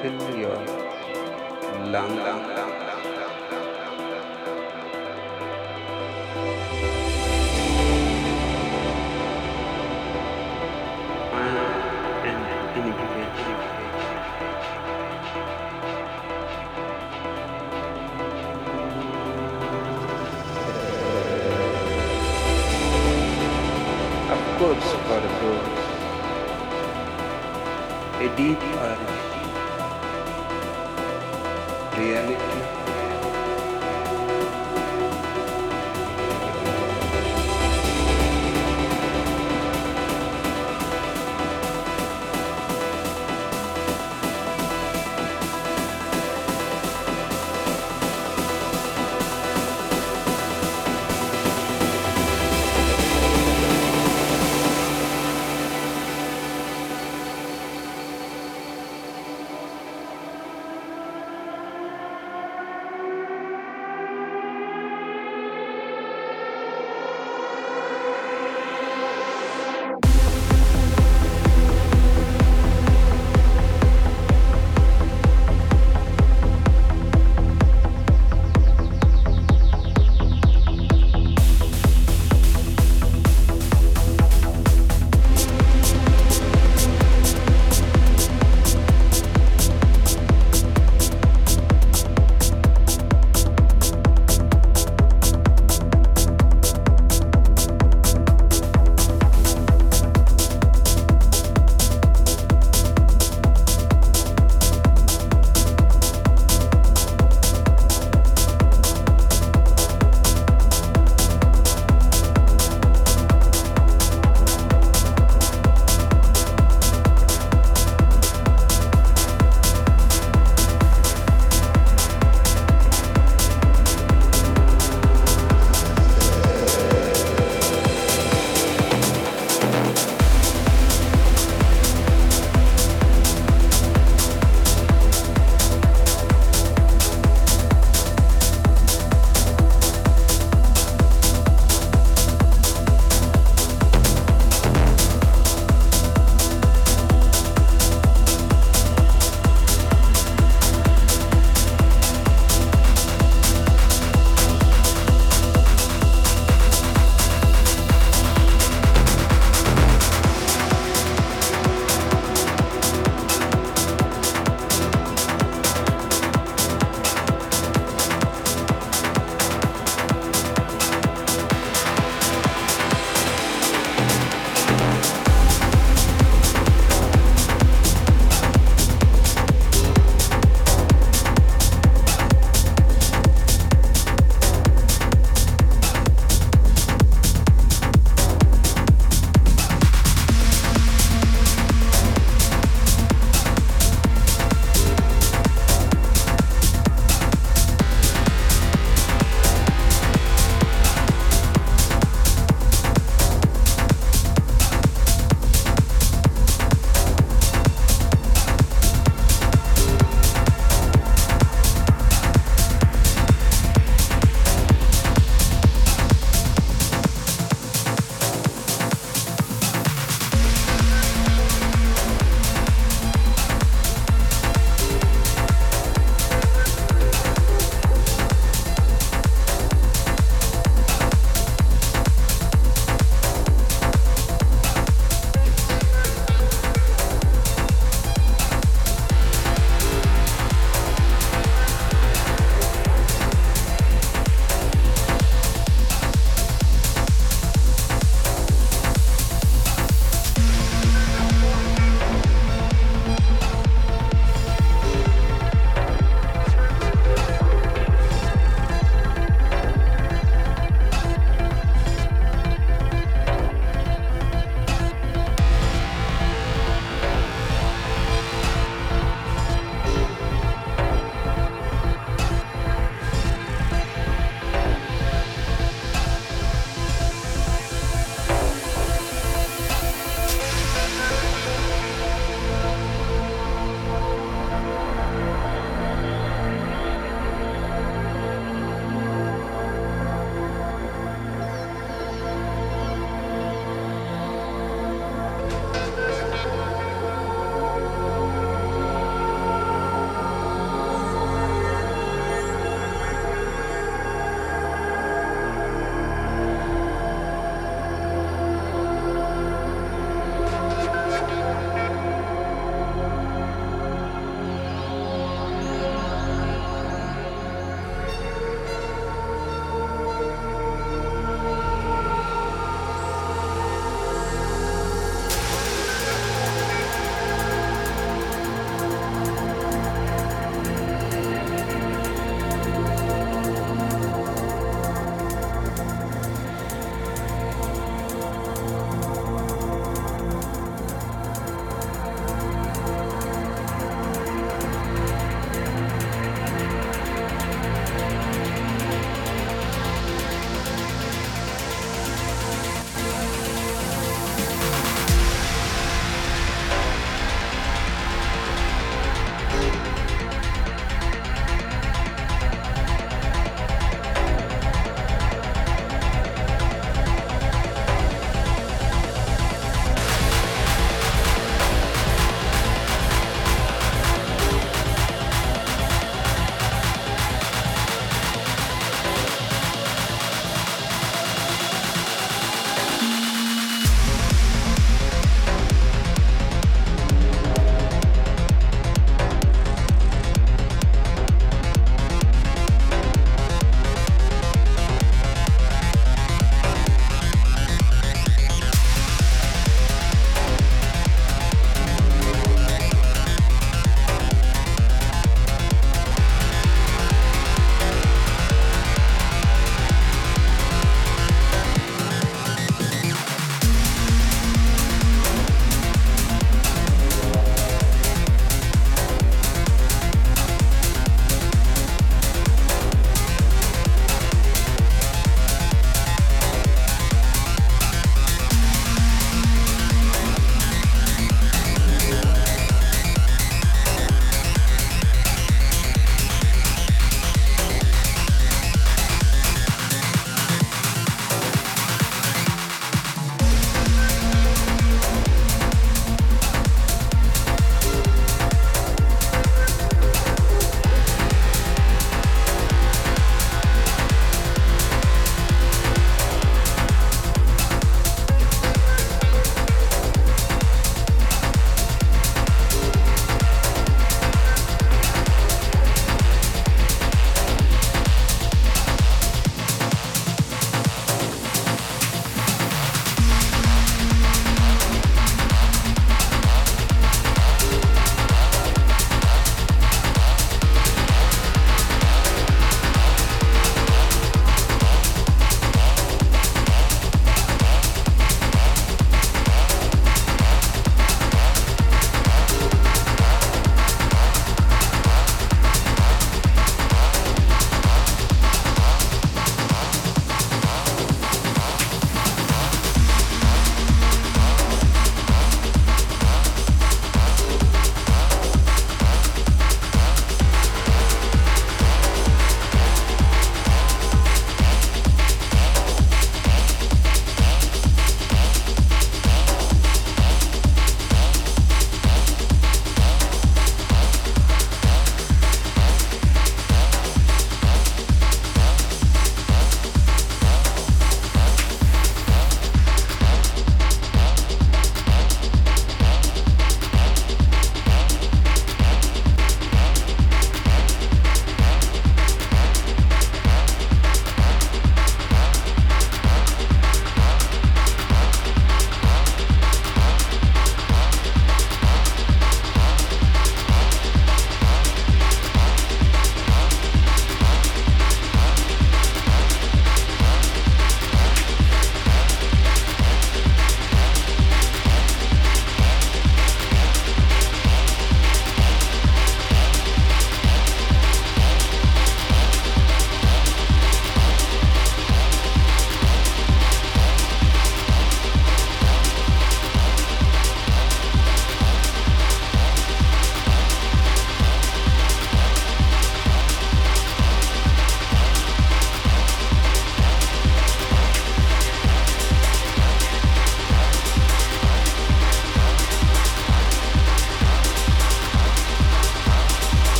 fulfill your longing. and. Of course, for those a deep origin, reality